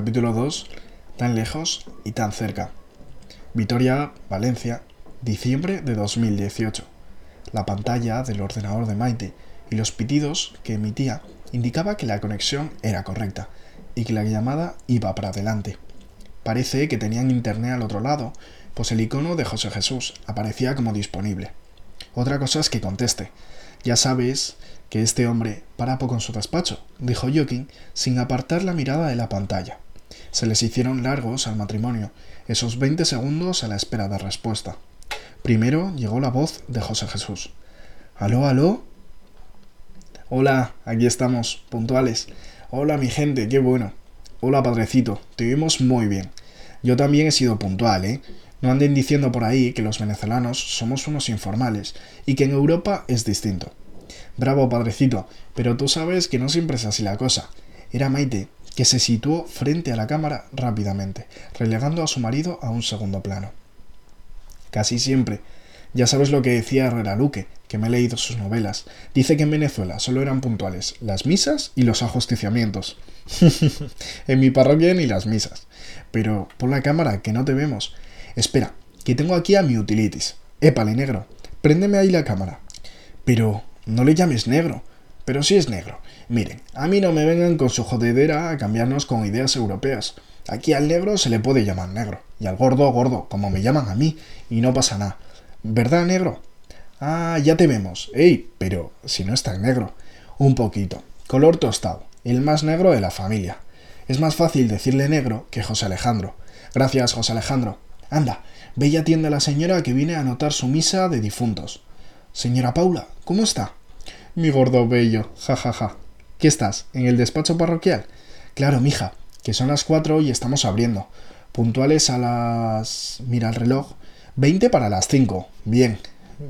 capítulo 2, tan lejos y tan cerca. Vitoria, Valencia, diciembre de 2018. La pantalla del ordenador de Maite y los pitidos que emitía indicaba que la conexión era correcta y que la llamada iba para adelante. Parece que tenían internet al otro lado, pues el icono de José Jesús aparecía como disponible. Otra cosa es que conteste. Ya sabes que este hombre para poco en su despacho, dijo Joaquín sin apartar la mirada de la pantalla. Se les hicieron largos al matrimonio, esos 20 segundos a la espera de respuesta. Primero llegó la voz de José Jesús. ¿Aló, aló? Hola, aquí estamos, puntuales. Hola, mi gente, qué bueno. Hola, padrecito, te oímos muy bien. Yo también he sido puntual, ¿eh? No anden diciendo por ahí que los venezolanos somos unos informales y que en Europa es distinto. Bravo, padrecito, pero tú sabes que no siempre es así la cosa. Era Maite, que se situó frente a la cámara rápidamente, relegando a su marido a un segundo plano. Casi siempre. Ya sabes lo que decía Herrera Luque, que me he leído sus novelas. Dice que en Venezuela solo eran puntuales las misas y los ajusticiamientos. en mi parroquia ni las misas. Pero por la cámara, que no te vemos. Espera, que tengo aquí a mi utilitis. Épale, negro. Préndeme ahí la cámara. Pero no le llames negro. Pero sí es negro. Miren, a mí no me vengan con su jodedera a cambiarnos con ideas europeas. Aquí al negro se le puede llamar negro, y al gordo gordo, como me llaman a mí, y no pasa nada. ¿Verdad, negro? Ah, ya te vemos. Ey, pero si no es tan negro. Un poquito. Color tostado. El más negro de la familia. Es más fácil decirle negro que José Alejandro. Gracias, José Alejandro. Anda, ve y atiende a la señora que viene a anotar su misa de difuntos. Señora Paula, ¿cómo está? Mi gordo bello, ja ja ja. ¿Qué estás? ¿En el despacho parroquial? Claro, mija, que son las cuatro y estamos abriendo. Puntuales a las. Mira el reloj. Veinte para las cinco. Bien.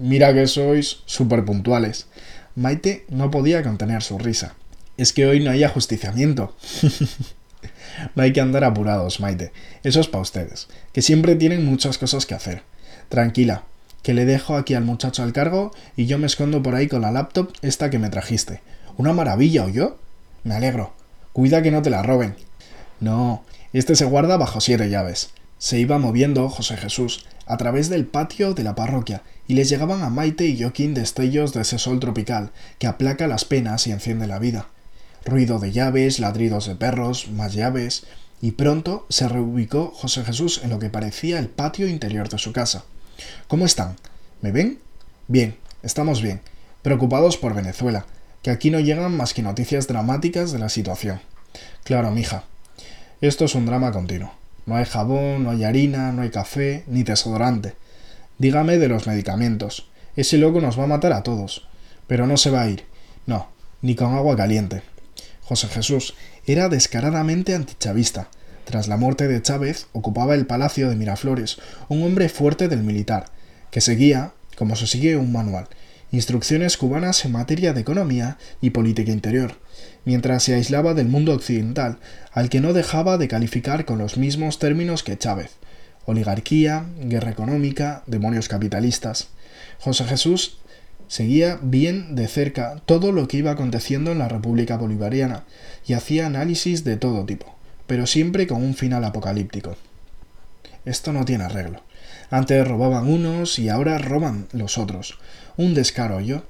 Mira que sois súper puntuales. Maite no podía contener su risa. Es que hoy no hay ajusticiamiento. no hay que andar apurados, Maite. Eso es para ustedes, que siempre tienen muchas cosas que hacer. Tranquila, que le dejo aquí al muchacho al cargo y yo me escondo por ahí con la laptop esta que me trajiste. Una maravilla, ¿o yo? Me alegro. Cuida que no te la roben. No, este se guarda bajo siete llaves. Se iba moviendo José Jesús a través del patio de la parroquia y les llegaban a Maite y Joaquín destellos de ese sol tropical que aplaca las penas y enciende la vida. Ruido de llaves, ladridos de perros, más llaves, y pronto se reubicó José Jesús en lo que parecía el patio interior de su casa. ¿Cómo están? ¿Me ven? Bien, estamos bien, preocupados por Venezuela, que aquí no llegan más que noticias dramáticas de la situación. Claro, mija, esto es un drama continuo. No hay jabón, no hay harina, no hay café, ni desodorante. Dígame de los medicamentos. Ese loco nos va a matar a todos. Pero no se va a ir. No, ni con agua caliente. José Jesús era descaradamente antichavista, tras la muerte de Chávez, ocupaba el palacio de Miraflores un hombre fuerte del militar, que seguía, como se sigue un manual, instrucciones cubanas en materia de economía y política interior, mientras se aislaba del mundo occidental, al que no dejaba de calificar con los mismos términos que Chávez oligarquía, guerra económica, demonios capitalistas. José Jesús seguía bien de cerca todo lo que iba aconteciendo en la República Bolivariana y hacía análisis de todo tipo pero siempre con un final apocalíptico. Esto no tiene arreglo. Antes robaban unos y ahora roban los otros. Un descaro, yo.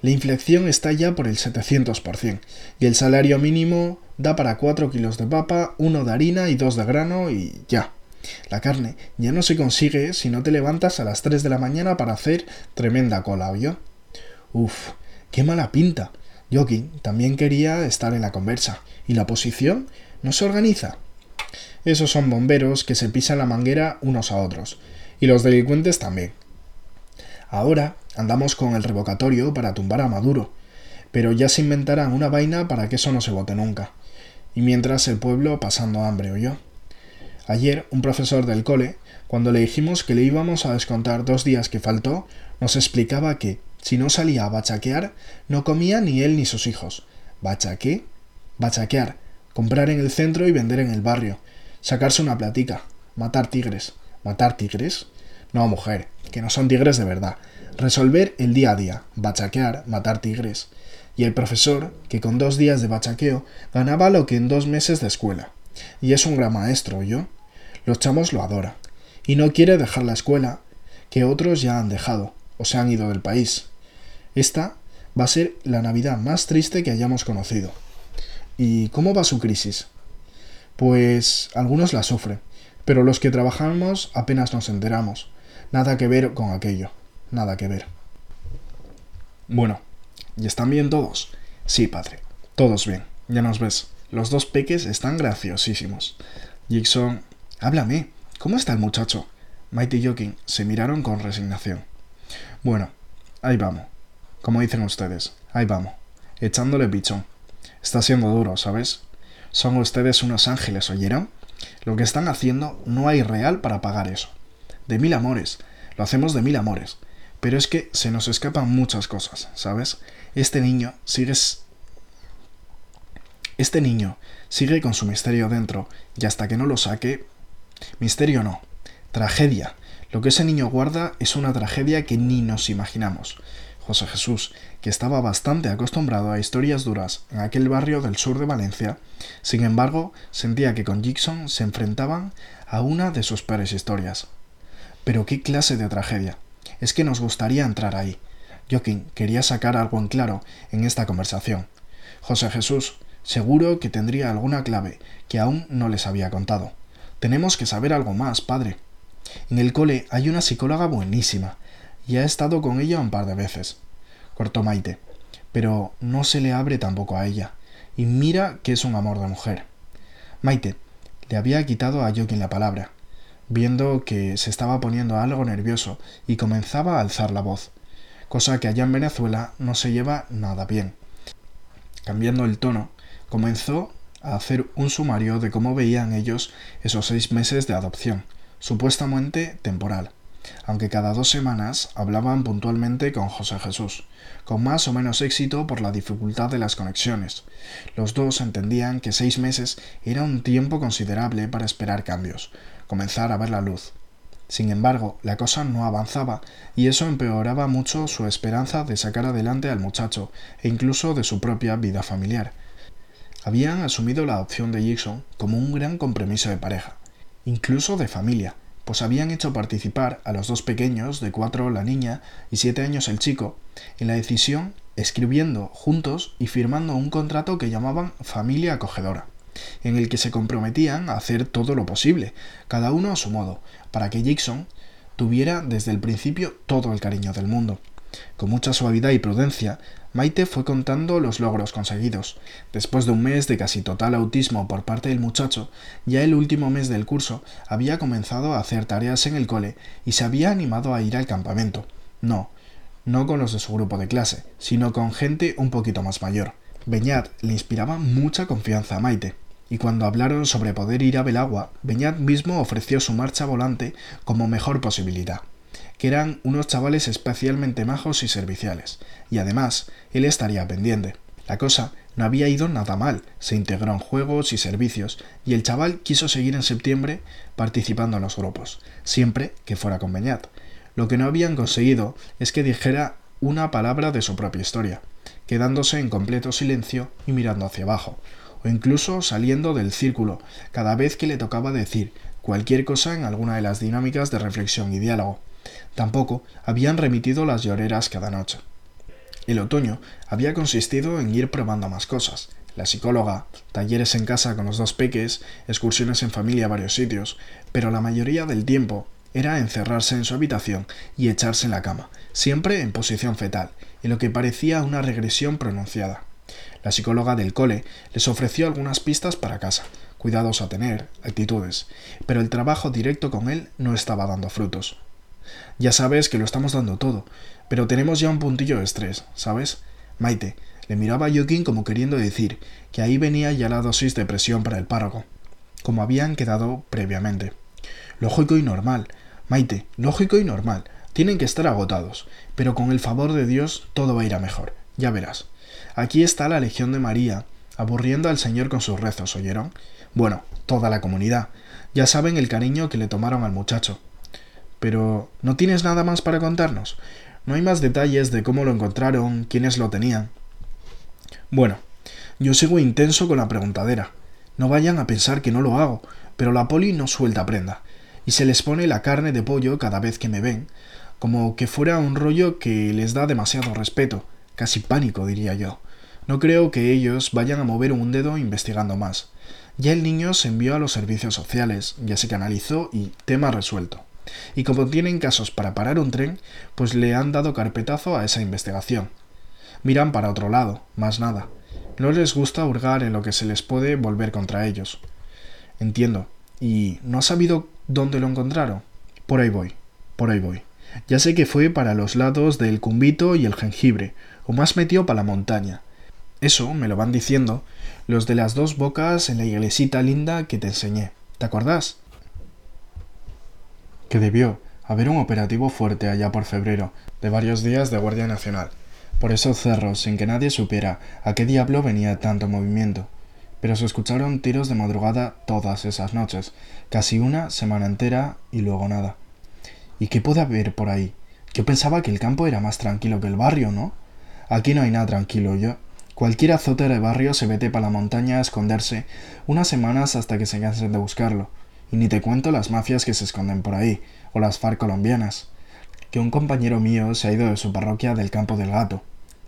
La inflexión está ya por el 700% y el salario mínimo da para 4 kilos de papa, uno de harina y dos de grano y ya. La carne ya no se consigue si no te levantas a las 3 de la mañana para hacer tremenda cola, yo. Uf, qué mala pinta. Joaquín también quería estar en la conversa. ¿Y la posición? ¿No se organiza? Esos son bomberos que se pisan la manguera unos a otros. Y los delincuentes también. Ahora andamos con el revocatorio para tumbar a Maduro. Pero ya se inventarán una vaina para que eso no se vote nunca. Y mientras el pueblo pasando hambre, ¿o yo? Ayer un profesor del cole, cuando le dijimos que le íbamos a descontar dos días que faltó, nos explicaba que, si no salía a bachaquear, no comía ni él ni sus hijos. ¿Bachaqué? Bachaquear comprar en el centro y vender en el barrio, sacarse una platica, matar tigres. ¿Matar tigres? No, mujer, que no son tigres de verdad. Resolver el día a día, bachaquear, matar tigres. Y el profesor, que con dos días de bachaqueo ganaba lo que en dos meses de escuela. Y es un gran maestro, ¿yo? Los chamos lo adoran. Y no quiere dejar la escuela, que otros ya han dejado, o se han ido del país. Esta va a ser la Navidad más triste que hayamos conocido. ¿Y cómo va su crisis? Pues algunos la sufren, pero los que trabajamos apenas nos enteramos. Nada que ver con aquello, nada que ver. Bueno, ¿y están bien todos? Sí, padre, todos bien, ya nos ves. Los dos peques están graciosísimos. Jackson, háblame, ¿cómo está el muchacho? Mighty y Joking se miraron con resignación. Bueno, ahí vamos. Como dicen ustedes, ahí vamos. Echándole pichón. Está siendo duro, ¿sabes? Son ustedes unos ángeles, ¿oyeron? Lo que están haciendo no hay real para pagar eso. De mil amores. Lo hacemos de mil amores. Pero es que se nos escapan muchas cosas, ¿sabes? Este niño sigue... Este niño sigue con su misterio dentro y hasta que no lo saque... Misterio no. Tragedia. Lo que ese niño guarda es una tragedia que ni nos imaginamos. José Jesús, que estaba bastante acostumbrado a historias duras en aquel barrio del sur de Valencia, sin embargo, sentía que con Jackson se enfrentaban a una de sus peores historias. Pero qué clase de tragedia. Es que nos gustaría entrar ahí. Joaquín quería sacar algo en claro en esta conversación. José Jesús seguro que tendría alguna clave que aún no les había contado. Tenemos que saber algo más, padre. En el cole hay una psicóloga buenísima, y ha estado con ella un par de veces. Cortó Maite. Pero no se le abre tampoco a ella. Y mira que es un amor de mujer. Maite le había quitado a Joaquín la palabra, viendo que se estaba poniendo algo nervioso y comenzaba a alzar la voz, cosa que allá en Venezuela no se lleva nada bien. Cambiando el tono, comenzó a hacer un sumario de cómo veían ellos esos seis meses de adopción, supuestamente temporal, aunque cada dos semanas hablaban puntualmente con José Jesús, con más o menos éxito por la dificultad de las conexiones. Los dos entendían que seis meses era un tiempo considerable para esperar cambios, comenzar a ver la luz. Sin embargo, la cosa no avanzaba y eso empeoraba mucho su esperanza de sacar adelante al muchacho e incluso de su propia vida familiar. Habían asumido la opción de Jackson como un gran compromiso de pareja, incluso de familia, pues habían hecho participar a los dos pequeños, de cuatro la niña y siete años el chico, en la decisión escribiendo juntos y firmando un contrato que llamaban familia acogedora, en el que se comprometían a hacer todo lo posible, cada uno a su modo, para que Jackson tuviera desde el principio todo el cariño del mundo. Con mucha suavidad y prudencia, Maite fue contando los logros conseguidos. Después de un mes de casi total autismo por parte del muchacho, ya el último mes del curso había comenzado a hacer tareas en el cole y se había animado a ir al campamento. No, no con los de su grupo de clase, sino con gente un poquito más mayor. Beñat le inspiraba mucha confianza a Maite, y cuando hablaron sobre poder ir a Belagua, Beñat mismo ofreció su marcha volante como mejor posibilidad que eran unos chavales especialmente majos y serviciales, y además él estaría pendiente. La cosa no había ido nada mal, se integró en juegos y servicios, y el chaval quiso seguir en septiembre participando en los grupos, siempre que fuera con Beñat. Lo que no habían conseguido es que dijera una palabra de su propia historia, quedándose en completo silencio y mirando hacia abajo, o incluso saliendo del círculo cada vez que le tocaba decir cualquier cosa en alguna de las dinámicas de reflexión y diálogo. Tampoco habían remitido las lloreras cada noche. El otoño había consistido en ir probando más cosas. La psicóloga, talleres en casa con los dos peques, excursiones en familia a varios sitios, pero la mayoría del tiempo era encerrarse en su habitación y echarse en la cama, siempre en posición fetal, en lo que parecía una regresión pronunciada. La psicóloga del cole les ofreció algunas pistas para casa, cuidados a tener, actitudes, pero el trabajo directo con él no estaba dando frutos. Ya sabes que lo estamos dando todo, pero tenemos ya un puntillo de estrés, ¿sabes? Maite, le miraba a Joaquín como queriendo decir que ahí venía ya la dosis de presión para el párroco, como habían quedado previamente. Lógico y normal, Maite, lógico y normal. Tienen que estar agotados, pero con el favor de Dios todo va a ir a mejor, ya verás. Aquí está la Legión de María, aburriendo al Señor con sus rezos, ¿oyeron? Bueno, toda la comunidad. Ya saben el cariño que le tomaron al muchacho. Pero ¿no tienes nada más para contarnos? No hay más detalles de cómo lo encontraron, quiénes lo tenían. Bueno, yo sigo intenso con la preguntadera. No vayan a pensar que no lo hago, pero la poli no suelta prenda. Y se les pone la carne de pollo cada vez que me ven, como que fuera un rollo que les da demasiado respeto, casi pánico diría yo. No creo que ellos vayan a mover un dedo investigando más. Ya el niño se envió a los servicios sociales, ya se canalizó y tema resuelto. Y como tienen casos para parar un tren, pues le han dado carpetazo a esa investigación. Miran para otro lado, más nada. No les gusta hurgar en lo que se les puede volver contra ellos. Entiendo. ¿Y no ha sabido dónde lo encontraron? Por ahí voy, por ahí voy. Ya sé que fue para los lados del cumbito y el jengibre, o más metió para la montaña. Eso me lo van diciendo los de las dos bocas en la iglesita linda que te enseñé. ¿Te acordás? Que debió haber un operativo fuerte allá por febrero, de varios días de Guardia Nacional. Por esos cerros, sin que nadie supiera a qué diablo venía tanto movimiento. Pero se escucharon tiros de madrugada todas esas noches, casi una semana entera y luego nada. ¿Y qué puede haber por ahí? Yo pensaba que el campo era más tranquilo que el barrio, ¿no? Aquí no hay nada tranquilo, yo. Cualquier azote de barrio se vete para la montaña a esconderse unas semanas hasta que se cansen de buscarlo. Y ni te cuento las mafias que se esconden por ahí, o las FARC colombianas. Que un compañero mío se ha ido de su parroquia del Campo del Gato,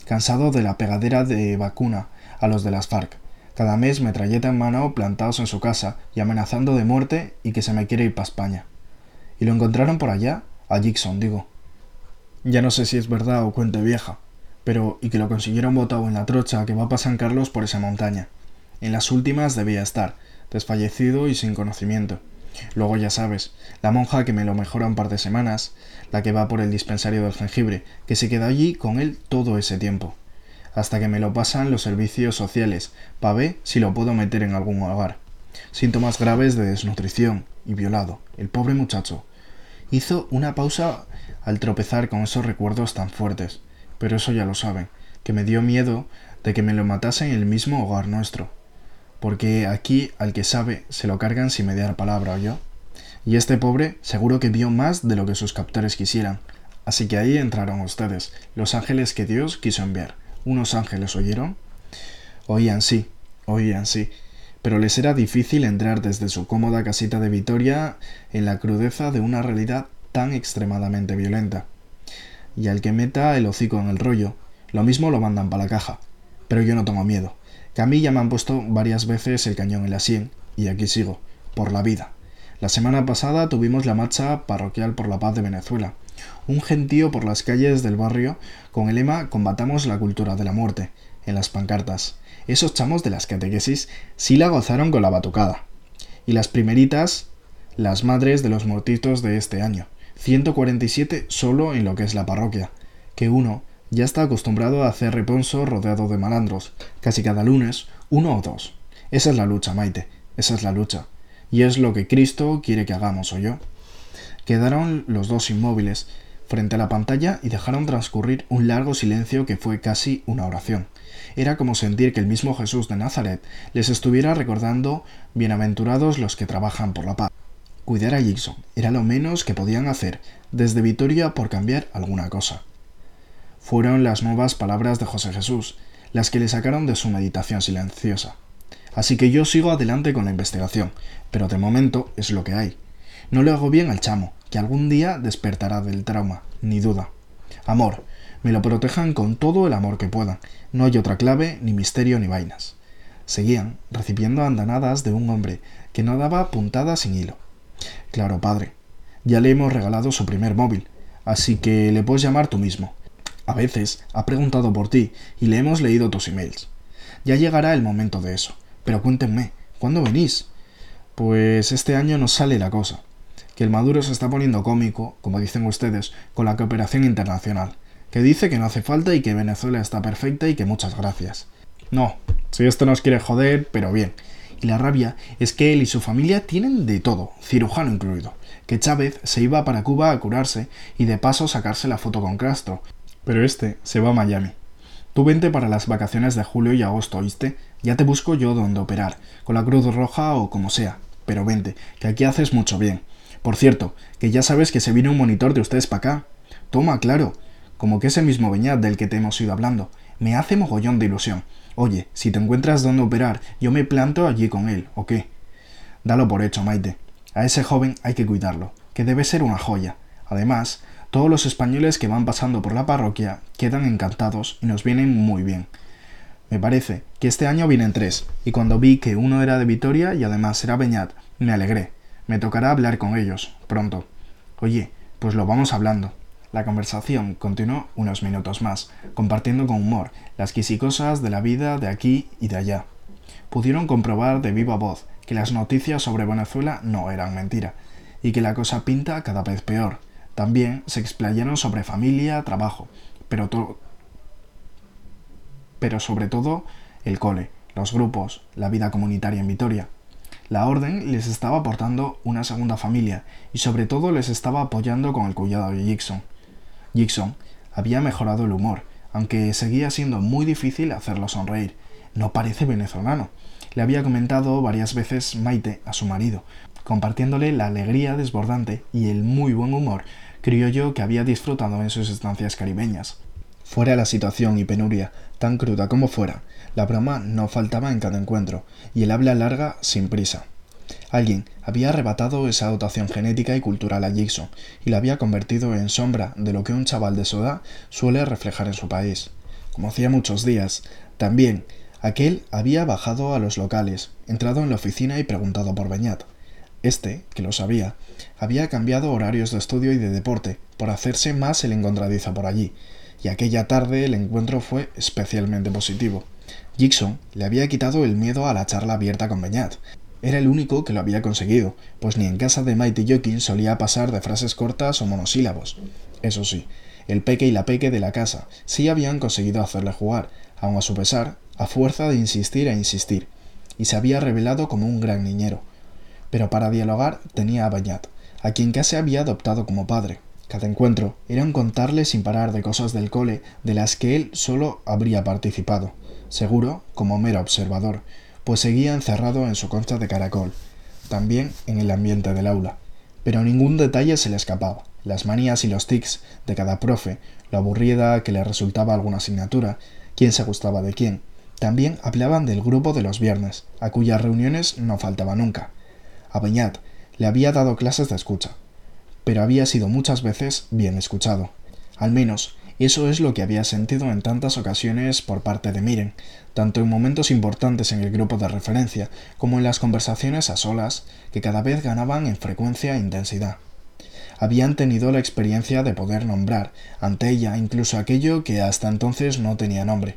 cansado de la pegadera de vacuna a los de las FARC. Cada mes metralleta en mano plantados en su casa y amenazando de muerte y que se me quiere ir para España. ¿Y lo encontraron por allá? A Jackson, digo. Ya no sé si es verdad o cuente vieja, pero y que lo consiguieron botado en la trocha que va para San Carlos por esa montaña. En las últimas debía estar, desfallecido y sin conocimiento. Luego ya sabes, la monja que me lo mejora un par de semanas, la que va por el dispensario del jengibre, que se queda allí con él todo ese tiempo, hasta que me lo pasan los servicios sociales, para ver si lo puedo meter en algún hogar. Síntomas graves de desnutrición y violado. El pobre muchacho. Hizo una pausa al tropezar con esos recuerdos tan fuertes pero eso ya lo saben, que me dio miedo de que me lo matasen en el mismo hogar nuestro. Porque aquí al que sabe se lo cargan sin mediar palabra, yo. Y este pobre seguro que vio más de lo que sus captores quisieran. Así que ahí entraron ustedes, los ángeles que Dios quiso enviar. ¿Unos ángeles oyeron? Oían sí, oían sí, pero les era difícil entrar desde su cómoda casita de Vitoria en la crudeza de una realidad tan extremadamente violenta y al que meta el hocico en el rollo, lo mismo lo mandan para la caja. Pero yo no tengo miedo, que a mí ya me han puesto varias veces el cañón en la sien, y aquí sigo, por la vida. La semana pasada tuvimos la marcha parroquial por la paz de Venezuela, un gentío por las calles del barrio con el lema Combatamos la cultura de la muerte, en las pancartas. Esos chamos de las catequesis sí la gozaron con la batucada. Y las primeritas, las madres de los mortitos de este año. 147 solo en lo que es la parroquia, que uno ya está acostumbrado a hacer reponso rodeado de malandros, casi cada lunes, uno o dos. Esa es la lucha, Maite, esa es la lucha. Y es lo que Cristo quiere que hagamos, o yo. Quedaron los dos inmóviles, frente a la pantalla, y dejaron transcurrir un largo silencio que fue casi una oración. Era como sentir que el mismo Jesús de Nazaret les estuviera recordando Bienaventurados los que trabajan por la paz. Cuidar a Jackson era lo menos que podían hacer desde Vitoria por cambiar alguna cosa. Fueron las nuevas palabras de José Jesús las que le sacaron de su meditación silenciosa. Así que yo sigo adelante con la investigación, pero de momento es lo que hay. No le hago bien al chamo, que algún día despertará del trauma, ni duda. Amor, me lo protejan con todo el amor que puedan. No hay otra clave, ni misterio, ni vainas. Seguían recibiendo andanadas de un hombre que no daba puntadas sin hilo Claro, padre. Ya le hemos regalado su primer móvil, así que le puedes llamar tú mismo. A veces ha preguntado por ti y le hemos leído tus emails. Ya llegará el momento de eso. Pero cuéntenme, ¿cuándo venís? Pues este año nos sale la cosa. Que el Maduro se está poniendo cómico, como dicen ustedes, con la cooperación internacional. Que dice que no hace falta y que Venezuela está perfecta y que muchas gracias. No, si esto nos quiere joder, pero bien. Y la rabia es que él y su familia tienen de todo, cirujano incluido. Que Chávez se iba para Cuba a curarse y de paso sacarse la foto con Castro. Pero este se va a Miami. Tú vente para las vacaciones de julio y agosto, ¿oíste? Ya te busco yo donde operar, con la Cruz Roja o como sea. Pero vente, que aquí haces mucho bien. Por cierto, que ya sabes que se viene un monitor de ustedes para acá. Toma, claro. Como que ese mismo Beñat del que te hemos ido hablando. Me hace mogollón de ilusión. Oye, si te encuentras donde operar, yo me planto allí con él, ¿o qué? Dalo por hecho, Maite. A ese joven hay que cuidarlo, que debe ser una joya. Además, todos los españoles que van pasando por la parroquia quedan encantados y nos vienen muy bien. Me parece que este año vienen tres, y cuando vi que uno era de Vitoria y además era Beñat, me alegré. Me tocará hablar con ellos, pronto. Oye, pues lo vamos hablando. La conversación continuó unos minutos más, compartiendo con humor las quisicosas de la vida de aquí y de allá. Pudieron comprobar de viva voz que las noticias sobre Venezuela no eran mentira, y que la cosa pinta cada vez peor. También se explayaron sobre familia, trabajo, pero, pero sobre todo el cole, los grupos, la vida comunitaria en Vitoria. La orden les estaba aportando una segunda familia y sobre todo les estaba apoyando con el cuidado de Jackson. Jackson había mejorado el humor, aunque seguía siendo muy difícil hacerlo sonreír. No parece venezolano. Le había comentado varias veces Maite a su marido, compartiéndole la alegría desbordante y el muy buen humor criollo que había disfrutado en sus estancias caribeñas. Fuera la situación y penuria, tan cruda como fuera, la broma no faltaba en cada encuentro, y el habla larga sin prisa. Alguien había arrebatado esa dotación genética y cultural a Jackson y la había convertido en sombra de lo que un chaval de su edad suele reflejar en su país. Como hacía muchos días, también aquel había bajado a los locales, entrado en la oficina y preguntado por Beñat. Este, que lo sabía, había cambiado horarios de estudio y de deporte por hacerse más el encontradizo por allí, y aquella tarde el encuentro fue especialmente positivo. Jackson le había quitado el miedo a la charla abierta con Beñat. Era el único que lo había conseguido, pues ni en casa de Mighty Jokin solía pasar de frases cortas o monosílabos. Eso sí, el peque y la peque de la casa sí habían conseguido hacerle jugar, aun a su pesar, a fuerza de insistir e insistir, y se había revelado como un gran niñero. Pero para dialogar tenía a Beñat, a quien casi había adoptado como padre. Cada encuentro era un contarle sin parar de cosas del cole de las que él solo habría participado, seguro como mero observador, pues seguía encerrado en su concha de caracol, también en el ambiente del aula. Pero ningún detalle se le escapaba. Las manías y los tics de cada profe, lo aburrida que le resultaba alguna asignatura, quién se gustaba de quién. También hablaban del grupo de los viernes, a cuyas reuniones no faltaba nunca. A Beñat le había dado clases de escucha, pero había sido muchas veces bien escuchado. Al menos eso es lo que había sentido en tantas ocasiones por parte de Miren, tanto en momentos importantes en el grupo de referencia como en las conversaciones a solas, que cada vez ganaban en frecuencia e intensidad. Habían tenido la experiencia de poder nombrar ante ella incluso aquello que hasta entonces no tenía nombre,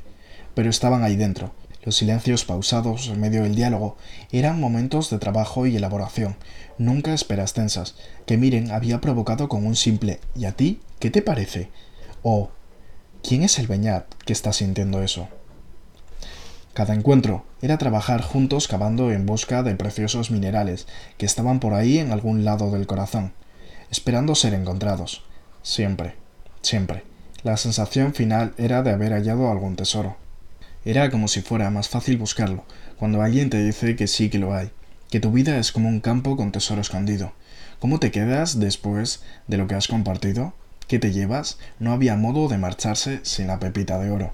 pero estaban ahí dentro. Los silencios pausados en medio del diálogo eran momentos de trabajo y elaboración, nunca esperas tensas, que Miren había provocado con un simple ¿y a ti? ¿Qué te parece? O ¿quién es el Beñat que está sintiendo eso? Cada encuentro era trabajar juntos cavando en busca de preciosos minerales que estaban por ahí en algún lado del corazón, esperando ser encontrados. Siempre, siempre. La sensación final era de haber hallado algún tesoro. Era como si fuera más fácil buscarlo, cuando alguien te dice que sí que lo hay, que tu vida es como un campo con tesoro escondido. ¿Cómo te quedas después de lo que has compartido? ¿Qué te llevas? No había modo de marcharse sin la pepita de oro.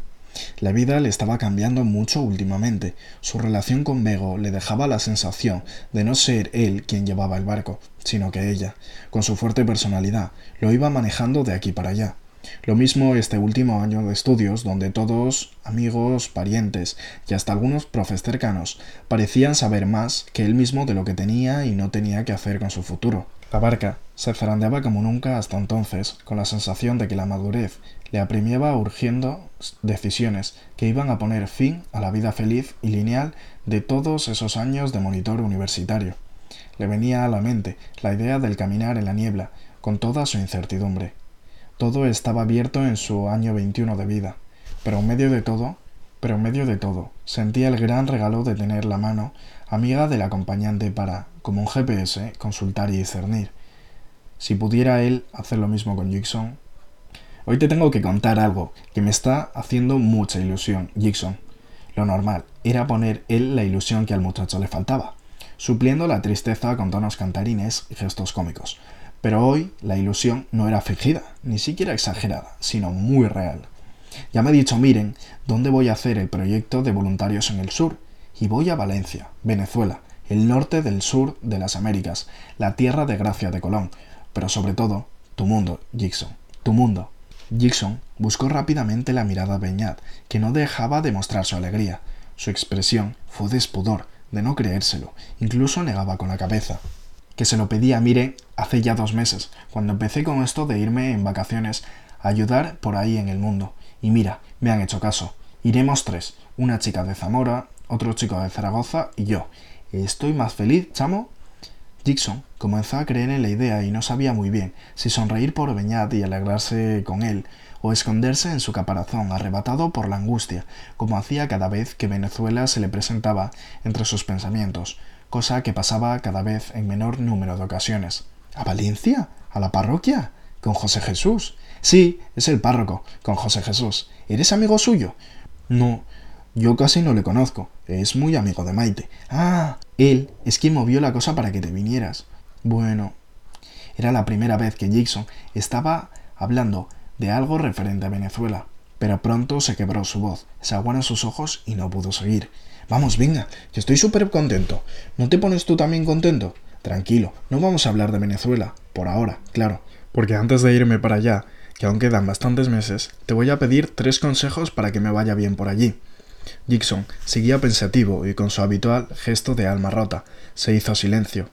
La vida le estaba cambiando mucho últimamente. Su relación con Bego le dejaba la sensación de no ser él quien llevaba el barco, sino que ella, con su fuerte personalidad, lo iba manejando de aquí para allá. Lo mismo este último año de estudios, donde todos, amigos, parientes y hasta algunos profes cercanos, parecían saber más que él mismo de lo que tenía y no tenía que hacer con su futuro. La barca se zarandeaba como nunca hasta entonces, con la sensación de que la madurez le apremiaba urgiendo decisiones que iban a poner fin a la vida feliz y lineal de todos esos años de monitor universitario. Le venía a la mente la idea del caminar en la niebla, con toda su incertidumbre. Todo estaba abierto en su año 21 de vida, pero en medio de todo, pero en medio de todo, sentía el gran regalo de tener la mano amiga del acompañante para, como un GPS, consultar y discernir. Si pudiera él hacer lo mismo con Jackson. Hoy te tengo que contar algo que me está haciendo mucha ilusión, Jackson. Lo normal era poner él la ilusión que al muchacho le faltaba, supliendo la tristeza con tonos cantarines y gestos cómicos. Pero hoy la ilusión no era fingida, ni siquiera exagerada, sino muy real. Ya me ha dicho Miren dónde voy a hacer el proyecto de voluntarios en el sur. Y voy a Valencia, Venezuela, el norte del sur de las Américas, la tierra de gracia de Colón. Pero sobre todo, tu mundo, Jackson, tu mundo. Jackson buscó rápidamente la mirada de Beñat, que no dejaba de mostrar su alegría. Su expresión fue de espudor, de no creérselo, incluso negaba con la cabeza. Que se lo pedía Mire hace ya dos meses, cuando empecé con esto de irme en vacaciones a ayudar por ahí en el mundo. Y mira, me han hecho caso. Iremos tres, una chica de Zamora, otro chico de Zaragoza y yo. ¿Estoy más feliz, chamo? Dixon comenzó a creer en la idea y no sabía muy bien si sonreír por Beñat y alegrarse con él, o esconderse en su caparazón arrebatado por la angustia, como hacía cada vez que Venezuela se le presentaba entre sus pensamientos, cosa que pasaba cada vez en menor número de ocasiones. ¿A Valencia? ¿A la parroquia? ¿Con José Jesús? Sí, es el párroco, con José Jesús. ¿Eres amigo suyo? No, yo casi no le conozco. Es muy amigo de Maite. Ah, él es quien movió la cosa para que te vinieras. Bueno, era la primera vez que Jackson estaba hablando de algo referente a Venezuela, pero pronto se quebró su voz, se aguaron sus ojos y no pudo seguir. Vamos, venga, que estoy súper contento. ¿No te pones tú también contento? Tranquilo, no vamos a hablar de Venezuela, por ahora, claro, porque antes de irme para allá, que aún quedan bastantes meses, te voy a pedir tres consejos para que me vaya bien por allí. Dixon seguía pensativo y con su habitual gesto de alma rota. Se hizo silencio.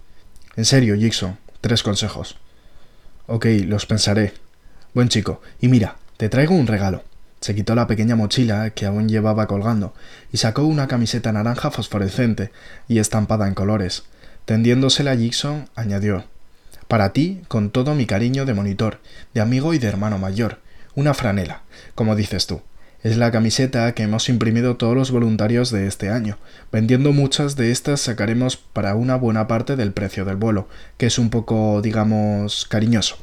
En serio, Dixon, tres consejos. Ok, los pensaré. Buen chico, y mira, te traigo un regalo. Se quitó la pequeña mochila que aún llevaba colgando y sacó una camiseta naranja fosforescente y estampada en colores. Tendiéndosela a Dixon, añadió Para ti, con todo mi cariño de monitor, de amigo y de hermano mayor. Una franela, como dices tú. Es la camiseta que hemos imprimido todos los voluntarios de este año. Vendiendo muchas de estas sacaremos para una buena parte del precio del vuelo, que es un poco, digamos, cariñoso.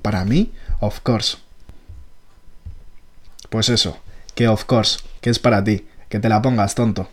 Para mí, of course. Pues eso, que of course, que es para ti, que te la pongas tonto.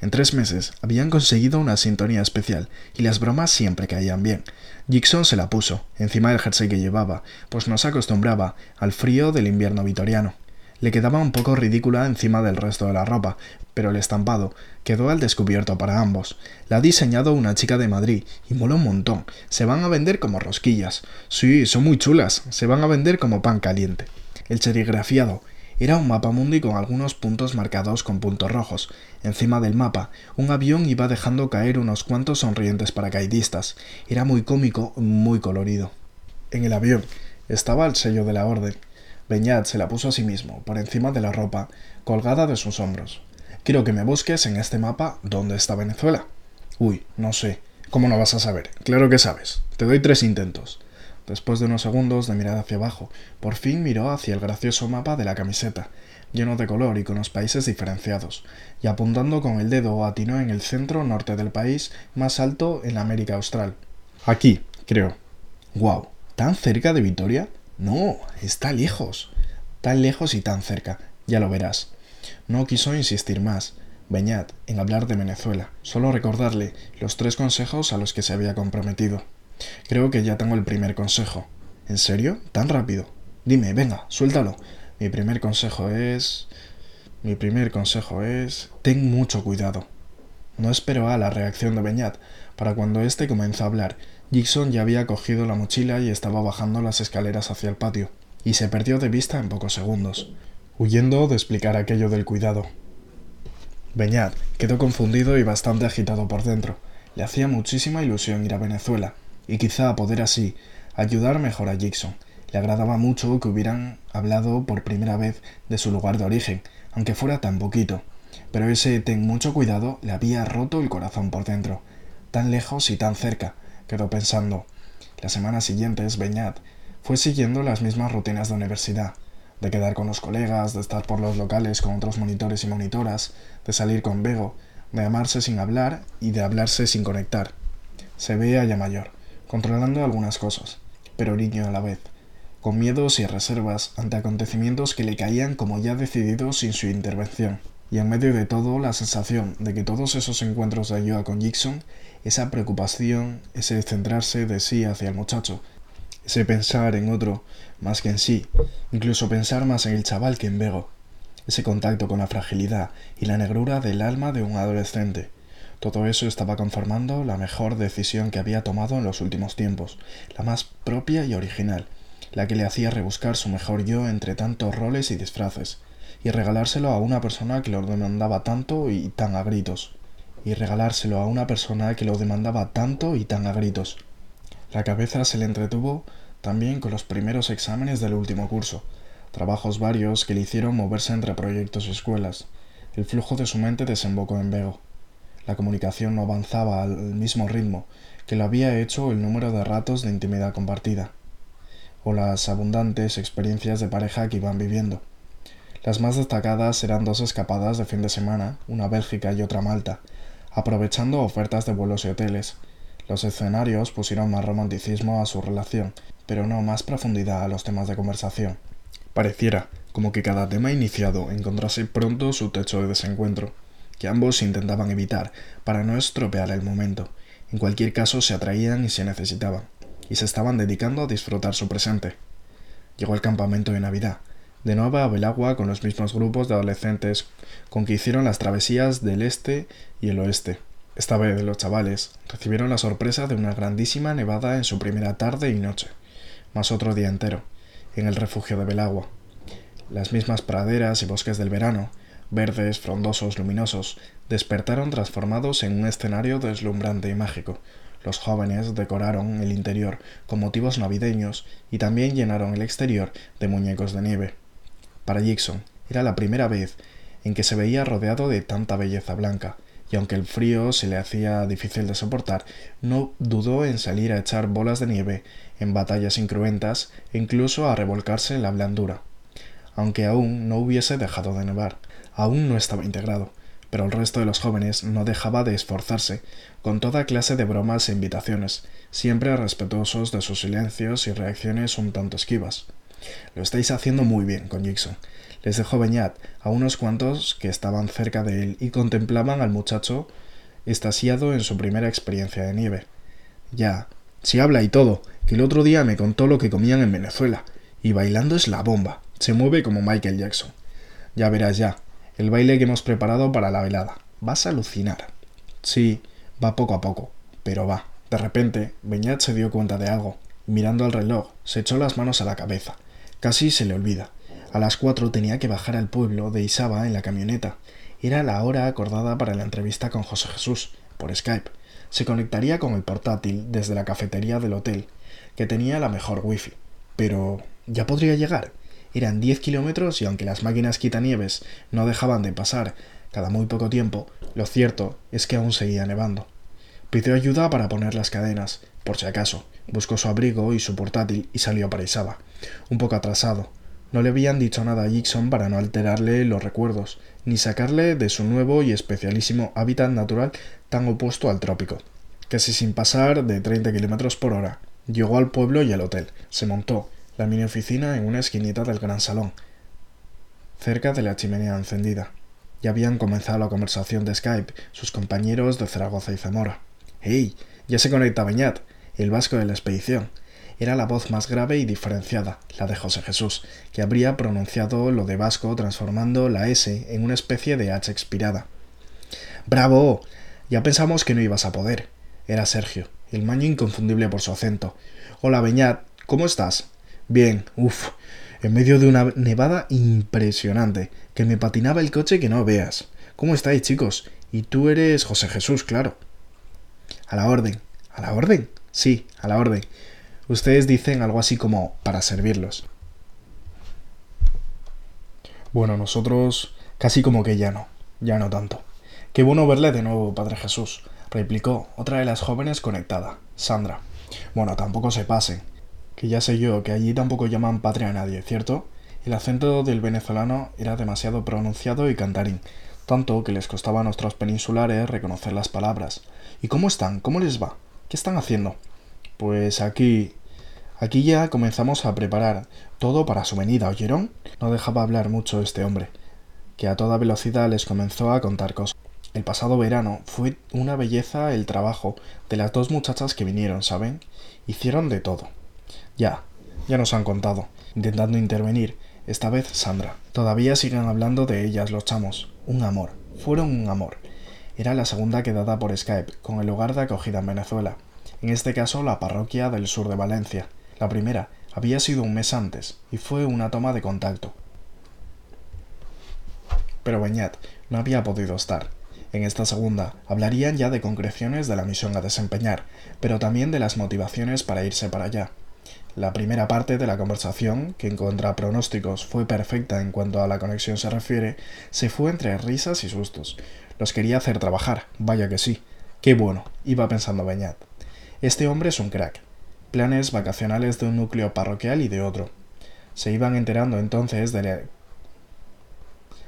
En tres meses habían conseguido una sintonía especial y las bromas siempre caían bien. Jackson se la puso, encima del jersey que llevaba, pues no se acostumbraba al frío del invierno vitoriano. Le quedaba un poco ridícula encima del resto de la ropa, pero el estampado quedó al descubierto para ambos. La ha diseñado una chica de Madrid y mola un montón. Se van a vender como rosquillas. Sí, son muy chulas. Se van a vender como pan caliente. El serigrafiado era un mapa mundi con algunos puntos marcados con puntos rojos. Encima del mapa, un avión iba dejando caer unos cuantos sonrientes paracaidistas. Era muy cómico, muy colorido. En el avión estaba el sello de la orden, Beñat se la puso a sí mismo, por encima de la ropa, colgada de sus hombros. Quiero que me busques en este mapa dónde está Venezuela. Uy, no sé. ¿Cómo no vas a saber? Claro que sabes. Te doy tres intentos. Después de unos segundos de mirar hacia abajo, por fin miró hacia el gracioso mapa de la camiseta, lleno de color y con los países diferenciados, y apuntando con el dedo atinó en el centro norte del país más alto en la América Austral. Aquí, creo. ¡Guau! ¿Tan cerca de Vitoria? No, está lejos. Tan lejos y tan cerca, ya lo verás. No quiso insistir más, Beñat, en hablar de Venezuela, solo recordarle los tres consejos a los que se había comprometido. Creo que ya tengo el primer consejo. ¿En serio? ¿Tan rápido? Dime, venga, suéltalo. Mi primer consejo es... Mi primer consejo es... Ten mucho cuidado. No esperó a la reacción de Beñat para cuando éste comenzó a hablar Jackson ya había cogido la mochila y estaba bajando las escaleras hacia el patio, y se perdió de vista en pocos segundos, huyendo de explicar aquello del cuidado. Beñat quedó confundido y bastante agitado por dentro. Le hacía muchísima ilusión ir a Venezuela, y quizá poder así ayudar mejor a Jackson. Le agradaba mucho que hubieran hablado por primera vez de su lugar de origen, aunque fuera tan poquito. Pero ese ten mucho cuidado le había roto el corazón por dentro, tan lejos y tan cerca, quedó pensando. Las semanas siguientes, Beñat fue siguiendo las mismas rutinas de universidad, de quedar con los colegas, de estar por los locales con otros monitores y monitoras, de salir con Bego, de amarse sin hablar y de hablarse sin conectar. Se veía ya mayor, controlando algunas cosas, pero niño a la vez, con miedos y reservas ante acontecimientos que le caían como ya decididos sin su intervención. Y en medio de todo, la sensación de que todos esos encuentros de ayuda con Jackson esa preocupación, ese centrarse de sí hacia el muchacho, ese pensar en otro más que en sí, incluso pensar más en el chaval que en Bego, ese contacto con la fragilidad y la negrura del alma de un adolescente. Todo eso estaba conformando la mejor decisión que había tomado en los últimos tiempos, la más propia y original, la que le hacía rebuscar su mejor yo entre tantos roles y disfraces, y regalárselo a una persona que lo demandaba tanto y tan a gritos. Y regalárselo a una persona que lo demandaba tanto y tan a gritos. La cabeza se le entretuvo también con los primeros exámenes del último curso, trabajos varios que le hicieron moverse entre proyectos y escuelas. El flujo de su mente desembocó en Bego. La comunicación no avanzaba al mismo ritmo que lo había hecho el número de ratos de intimidad compartida, o las abundantes experiencias de pareja que iban viviendo. Las más destacadas eran dos escapadas de fin de semana, una Bélgica y otra Malta, aprovechando ofertas de vuelos y hoteles. Los escenarios pusieron más romanticismo a su relación, pero no más profundidad a los temas de conversación. Pareciera como que cada tema iniciado encontrase pronto su techo de desencuentro, que ambos intentaban evitar para no estropear el momento. En cualquier caso se atraían y se necesitaban, y se estaban dedicando a disfrutar su presente. Llegó el campamento de Navidad, de nuevo a Belagua con los mismos grupos de adolescentes con que hicieron las travesías del este y el oeste. Esta vez los chavales recibieron la sorpresa de una grandísima nevada en su primera tarde y noche, más otro día entero en el refugio de Belagua. Las mismas praderas y bosques del verano, verdes, frondosos, luminosos, despertaron transformados en un escenario deslumbrante y mágico. Los jóvenes decoraron el interior con motivos navideños y también llenaron el exterior de muñecos de nieve. Para Jackson era la primera vez en que se veía rodeado de tanta belleza blanca, y aunque el frío se le hacía difícil de soportar, no dudó en salir a echar bolas de nieve en batallas incruentas e incluso a revolcarse en la blandura. Aunque aún no hubiese dejado de nevar, aún no estaba integrado, pero el resto de los jóvenes no dejaba de esforzarse con toda clase de bromas e invitaciones, siempre respetuosos de sus silencios y reacciones un tanto esquivas. Lo estáis haciendo muy bien con Jackson, les dejó Beñat a unos cuantos que estaban cerca de él y contemplaban al muchacho estasiado en su primera experiencia de nieve. Ya, si habla y todo, que el otro día me contó lo que comían en Venezuela, y bailando es la bomba, se mueve como Michael Jackson. Ya verás ya, el baile que hemos preparado para la velada. Vas a alucinar. Sí, va poco a poco, pero va. De repente, Beñat se dio cuenta de algo, mirando al reloj, se echó las manos a la cabeza. Casi se le olvida. A las cuatro tenía que bajar al pueblo de Isaba en la camioneta. Era la hora acordada para la entrevista con José Jesús, por Skype. Se conectaría con el portátil desde la cafetería del hotel, que tenía la mejor wifi. Pero... ¿ya podría llegar? Eran diez kilómetros y aunque las máquinas quitanieves no dejaban de pasar cada muy poco tiempo, lo cierto es que aún seguía nevando. Pidió ayuda para poner las cadenas, por si acaso. Buscó su abrigo y su portátil y salió para Isaba, un poco atrasado, no le habían dicho nada a Jackson para no alterarle los recuerdos, ni sacarle de su nuevo y especialísimo hábitat natural tan opuesto al trópico. Casi sin pasar de 30 km por hora. Llegó al pueblo y al hotel. Se montó, la mini oficina en una esquinita del gran salón, cerca de la chimenea encendida. Ya habían comenzado la conversación de Skype sus compañeros de Zaragoza y Zamora. ¡Hey! Ya se conecta Beñat, el vasco de la expedición era la voz más grave y diferenciada, la de José Jesús, que habría pronunciado lo de vasco transformando la S en una especie de H expirada. ¡Bravo! Ya pensamos que no ibas a poder. Era Sergio, el maño inconfundible por su acento. Hola, Beñat, ¿cómo estás? Bien, uff, en medio de una nevada impresionante, que me patinaba el coche que no veas. ¿Cómo estáis, chicos? Y tú eres José Jesús, claro. A la orden. ¿A la orden? Sí, a la orden. Ustedes dicen algo así como para servirlos. Bueno, nosotros casi como que ya no, ya no tanto. Qué bueno verle de nuevo, Padre Jesús, replicó otra de las jóvenes conectada, Sandra. Bueno, tampoco se pasen, que ya sé yo que allí tampoco llaman patria a nadie, ¿cierto? El acento del venezolano era demasiado pronunciado y cantarín, tanto que les costaba a nuestros peninsulares reconocer las palabras. ¿Y cómo están? ¿Cómo les va? ¿Qué están haciendo? Pues aquí... Aquí ya comenzamos a preparar todo para su venida, ¿oyeron? No dejaba hablar mucho este hombre, que a toda velocidad les comenzó a contar cosas. El pasado verano fue una belleza el trabajo de las dos muchachas que vinieron, ¿saben? Hicieron de todo. Ya, ya nos han contado, intentando intervenir, esta vez Sandra. Todavía siguen hablando de ellas los chamos. Un amor. Fueron un amor. Era la segunda quedada por Skype, con el lugar de acogida en Venezuela. En este caso, la parroquia del sur de Valencia. La primera había sido un mes antes, y fue una toma de contacto. Pero Beñat no había podido estar. En esta segunda hablarían ya de concreciones de la misión a desempeñar, pero también de las motivaciones para irse para allá. La primera parte de la conversación, que en contra pronósticos fue perfecta en cuanto a la conexión se refiere, se fue entre risas y sustos. Los quería hacer trabajar, vaya que sí. Qué bueno, iba pensando Beñat. Este hombre es un crack. Planes vacacionales de un núcleo parroquial y de otro. Se iban enterando entonces de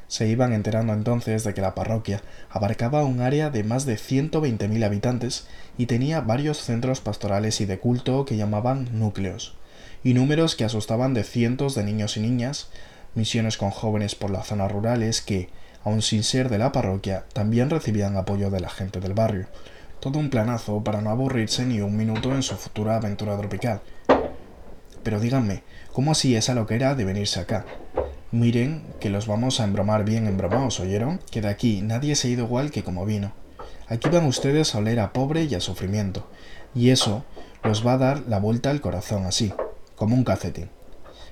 se iban enterando entonces de que la parroquia abarcaba un área de más de 120.000 habitantes y tenía varios centros pastorales y de culto que llamaban núcleos, y números que asustaban de cientos de niños y niñas, misiones con jóvenes por las zonas rurales que, aun sin ser de la parroquia, también recibían apoyo de la gente del barrio. Todo un planazo para no aburrirse ni un minuto en su futura aventura tropical. Pero díganme, ¿cómo así esa loquera de venirse acá? Miren que los vamos a embromar bien embromados, ¿oyeron? Que de aquí nadie se ha ido igual que como vino. Aquí van ustedes a oler a pobre y a sufrimiento. Y eso los va a dar la vuelta al corazón así, como un cacetín.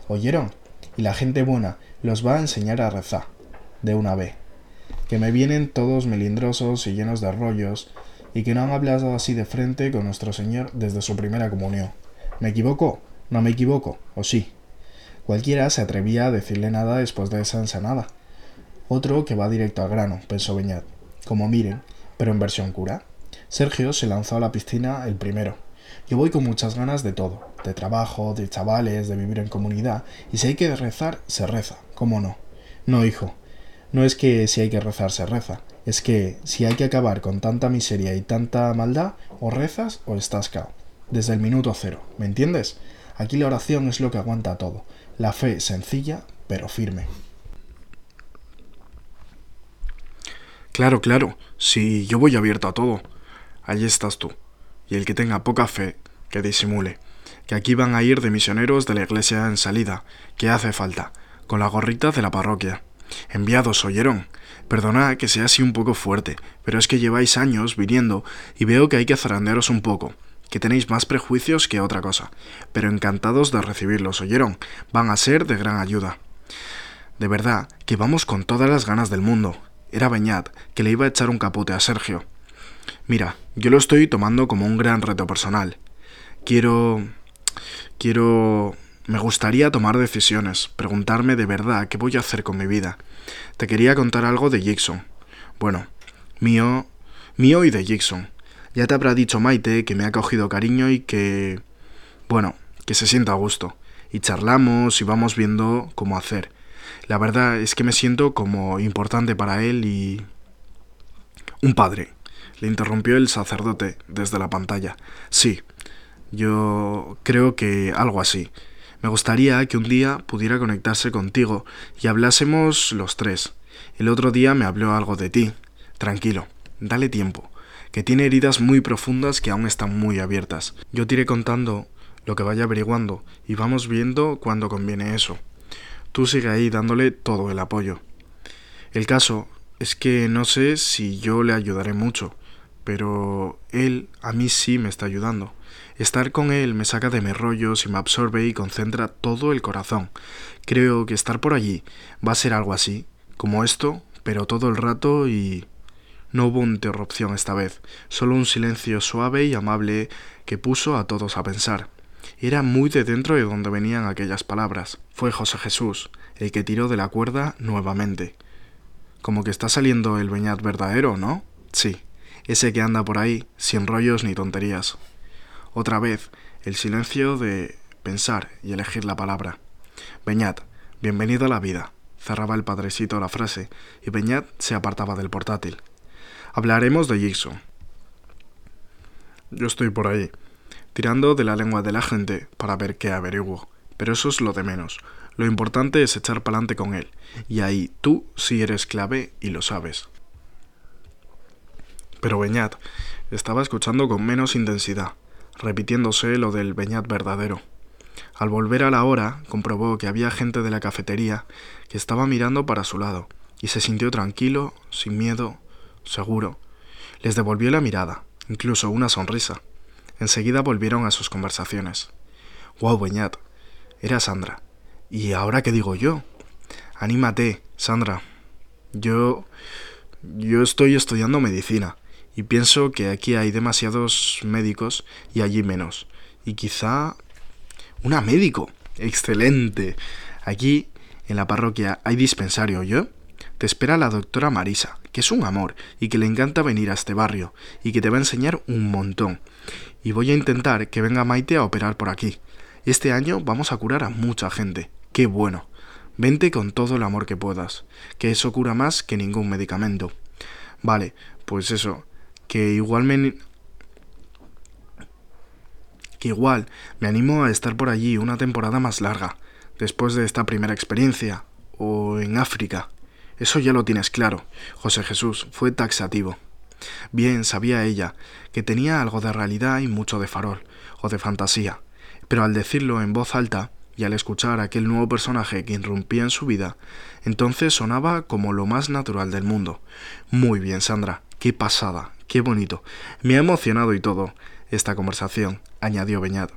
¿Oyeron? Y la gente buena los va a enseñar a rezar, de una vez. Que me vienen todos melindrosos y llenos de rollos, y que no han hablado así de frente con nuestro Señor desde su primera comunión. ¿Me equivoco? ¿No me equivoco? ¿O sí? Cualquiera se atrevía a decirle nada después de esa ensanada. Otro que va directo al grano, pensó Beñat. Como miren, pero en versión cura. Sergio se lanzó a la piscina el primero. Yo voy con muchas ganas de todo, de trabajo, de chavales, de vivir en comunidad, y si hay que rezar, se reza, ¿cómo no? No, hijo, no es que si hay que rezar, se reza, es que si hay que acabar con tanta miseria y tanta maldad, o rezas o estás cao. Desde el minuto cero, ¿me entiendes? Aquí la oración es lo que aguanta todo, la fe sencilla pero firme. Claro, claro, si yo voy abierto a todo. Allí estás tú. Y el que tenga poca fe, que disimule. Que aquí van a ir de misioneros de la iglesia en salida, que hace falta, con la gorrita de la parroquia. Enviados, oyeron. Perdonad que sea así un poco fuerte, pero es que lleváis años viniendo y veo que hay que zarandearos un poco que tenéis más prejuicios que otra cosa, pero encantados de recibirlos, ¿oyeron? Van a ser de gran ayuda. De verdad, que vamos con todas las ganas del mundo. Era Beñat, que le iba a echar un capote a Sergio. Mira, yo lo estoy tomando como un gran reto personal. Quiero... Quiero... Me gustaría tomar decisiones, preguntarme de verdad qué voy a hacer con mi vida. Te quería contar algo de Jackson. Bueno, mío... mío y de Jackson. Ya te habrá dicho Maite que me ha cogido cariño y que... bueno, que se sienta a gusto. Y charlamos y vamos viendo cómo hacer. La verdad es que me siento como importante para él y... Un padre. Le interrumpió el sacerdote desde la pantalla. Sí, yo creo que algo así. Me gustaría que un día pudiera conectarse contigo y hablásemos los tres. El otro día me habló algo de ti. Tranquilo, dale tiempo que tiene heridas muy profundas que aún están muy abiertas. Yo te iré contando lo que vaya averiguando y vamos viendo cuándo conviene eso. Tú sigue ahí dándole todo el apoyo. El caso es que no sé si yo le ayudaré mucho, pero él a mí sí me está ayudando. Estar con él me saca de mis rollos y me absorbe y concentra todo el corazón. Creo que estar por allí va a ser algo así, como esto, pero todo el rato y no hubo interrupción esta vez, solo un silencio suave y amable que puso a todos a pensar. Era muy de dentro de donde venían aquellas palabras. Fue José Jesús, el que tiró de la cuerda nuevamente. Como que está saliendo el Beñat verdadero, ¿no? Sí, ese que anda por ahí, sin rollos ni tonterías. Otra vez, el silencio de pensar y elegir la palabra. Beñat, bienvenido a la vida. Cerraba el padrecito la frase, y Beñat se apartaba del portátil. Hablaremos de Jason. Yo estoy por ahí, tirando de la lengua de la gente para ver qué averiguo, pero eso es lo de menos. Lo importante es echar pa'lante con él, y ahí tú sí eres clave y lo sabes. Pero Beñat estaba escuchando con menos intensidad, repitiéndose lo del Beñat verdadero. Al volver a la hora, comprobó que había gente de la cafetería que estaba mirando para su lado, y se sintió tranquilo, sin miedo, seguro. Les devolvió la mirada, incluso una sonrisa. Enseguida volvieron a sus conversaciones. ¡Wow, Beñat! Era Sandra. ¿Y ahora qué digo yo? Anímate, Sandra. Yo... Yo estoy estudiando medicina y pienso que aquí hay demasiados médicos y allí menos. Y quizá... Una médico. Excelente. Aquí, en la parroquia, hay dispensario, ¿yo? Te espera la doctora Marisa, que es un amor y que le encanta venir a este barrio y que te va a enseñar un montón. Y voy a intentar que venga Maite a operar por aquí. Este año vamos a curar a mucha gente. Qué bueno. Vente con todo el amor que puedas, que eso cura más que ningún medicamento. Vale, pues eso, que igual me... que igual me animo a estar por allí una temporada más larga, después de esta primera experiencia, o en África. Eso ya lo tienes claro. José Jesús fue taxativo. Bien sabía ella que tenía algo de realidad y mucho de farol, o de fantasía, pero al decirlo en voz alta, y al escuchar aquel nuevo personaje que irrumpía en su vida, entonces sonaba como lo más natural del mundo. Muy bien, Sandra, qué pasada, qué bonito. Me ha emocionado y todo esta conversación, añadió Beñat.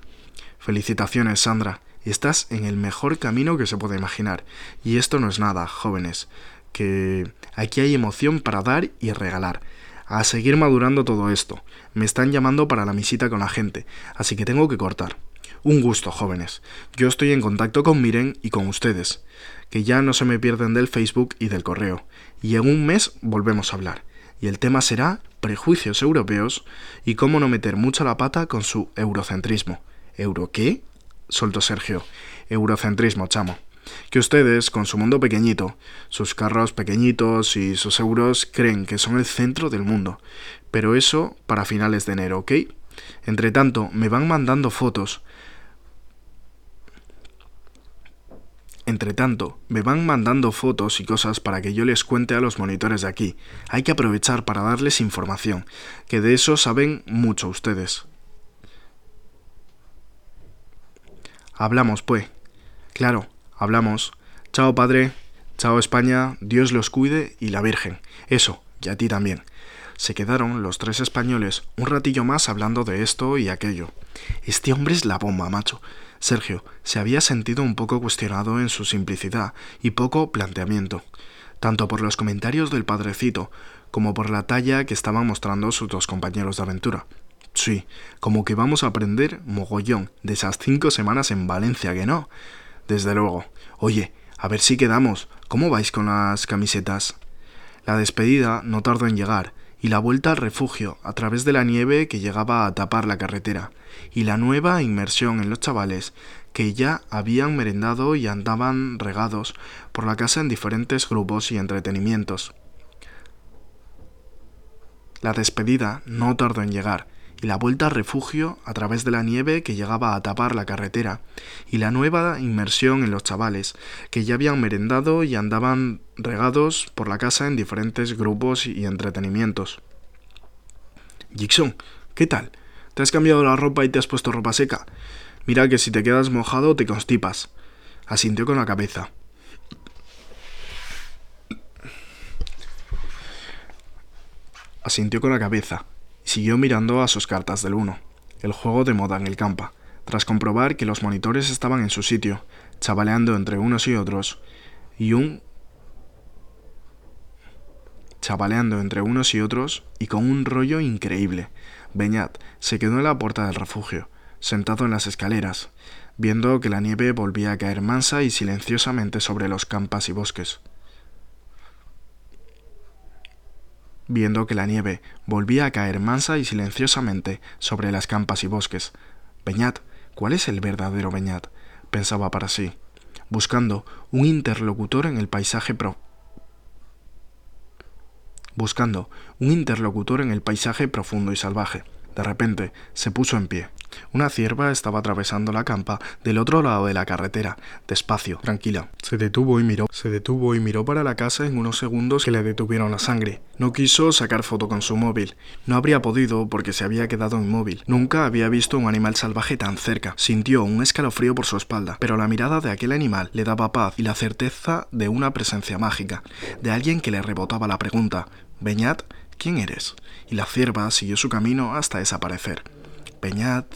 Felicitaciones, Sandra. Estás en el mejor camino que se puede imaginar. Y esto no es nada, jóvenes, que aquí hay emoción para dar y regalar. A seguir madurando todo esto. Me están llamando para la visita con la gente, así que tengo que cortar. Un gusto, jóvenes. Yo estoy en contacto con Miren y con ustedes, que ya no se me pierden del Facebook y del correo, y en un mes volvemos a hablar. Y el tema será prejuicios europeos y cómo no meter mucho la pata con su eurocentrismo. ¿Euro qué? soltó Sergio. Eurocentrismo, chamo. Que ustedes, con su mundo pequeñito, sus carros pequeñitos y sus euros, creen que son el centro del mundo. Pero eso para finales de enero, ¿ok? Entre tanto, me van mandando fotos Entre tanto, me van mandando fotos y cosas para que yo les cuente a los monitores de aquí. Hay que aprovechar para darles información, que de eso saben mucho ustedes. Hablamos, pues. Claro, hablamos. Chao, padre. Chao, España. Dios los cuide y la Virgen. Eso, y a ti también. Se quedaron los tres españoles un ratillo más hablando de esto y aquello. Este hombre es la bomba, macho. Sergio se había sentido un poco cuestionado en su simplicidad y poco planteamiento, tanto por los comentarios del padrecito como por la talla que estaban mostrando sus dos compañeros de aventura. Sí, como que vamos a aprender mogollón de esas cinco semanas en Valencia, que no. Desde luego. Oye, a ver si quedamos. ¿Cómo vais con las camisetas? La despedida no tardó en llegar, y la vuelta al refugio a través de la nieve que llegaba a tapar la carretera, y la nueva inmersión en los chavales que ya habían merendado y andaban regados por la casa en diferentes grupos y entretenimientos. La despedida no tardó en llegar, y la vuelta al refugio a través de la nieve que llegaba a tapar la carretera, y la nueva inmersión en los chavales, que ya habían merendado y andaban regados por la casa en diferentes grupos y entretenimientos. Jackson, ¿qué tal? ¿Te has cambiado la ropa y te has puesto ropa seca? Mira que si te quedas mojado te constipas. Asintió con la cabeza. Asintió con la cabeza Siguió mirando a sus cartas del 1, el juego de moda en el campa, tras comprobar que los monitores estaban en su sitio, chavaleando entre unos y otros, y un chavaleando entre unos y otros y con un rollo increíble. Beñat se quedó en la puerta del refugio, sentado en las escaleras, viendo que la nieve volvía a caer mansa y silenciosamente sobre los campas y bosques. Viendo que la nieve volvía a caer mansa y silenciosamente sobre las campas y bosques. Beñat, ¿cuál es el verdadero Beñat? pensaba para sí, buscando un interlocutor en el paisaje pro buscando un interlocutor en el paisaje profundo y salvaje. De repente se puso en pie. Una cierva estaba atravesando la campa del otro lado de la carretera, despacio, tranquila. Se detuvo y miró, se detuvo y miró para la casa en unos segundos que le detuvieron la sangre. No quiso sacar foto con su móvil. No habría podido porque se había quedado inmóvil. Nunca había visto un animal salvaje tan cerca. Sintió un escalofrío por su espalda, pero la mirada de aquel animal le daba paz y la certeza de una presencia mágica, de alguien que le rebotaba la pregunta, Beñat, ¿quién eres? Y la cierva siguió su camino hasta desaparecer. Penyat,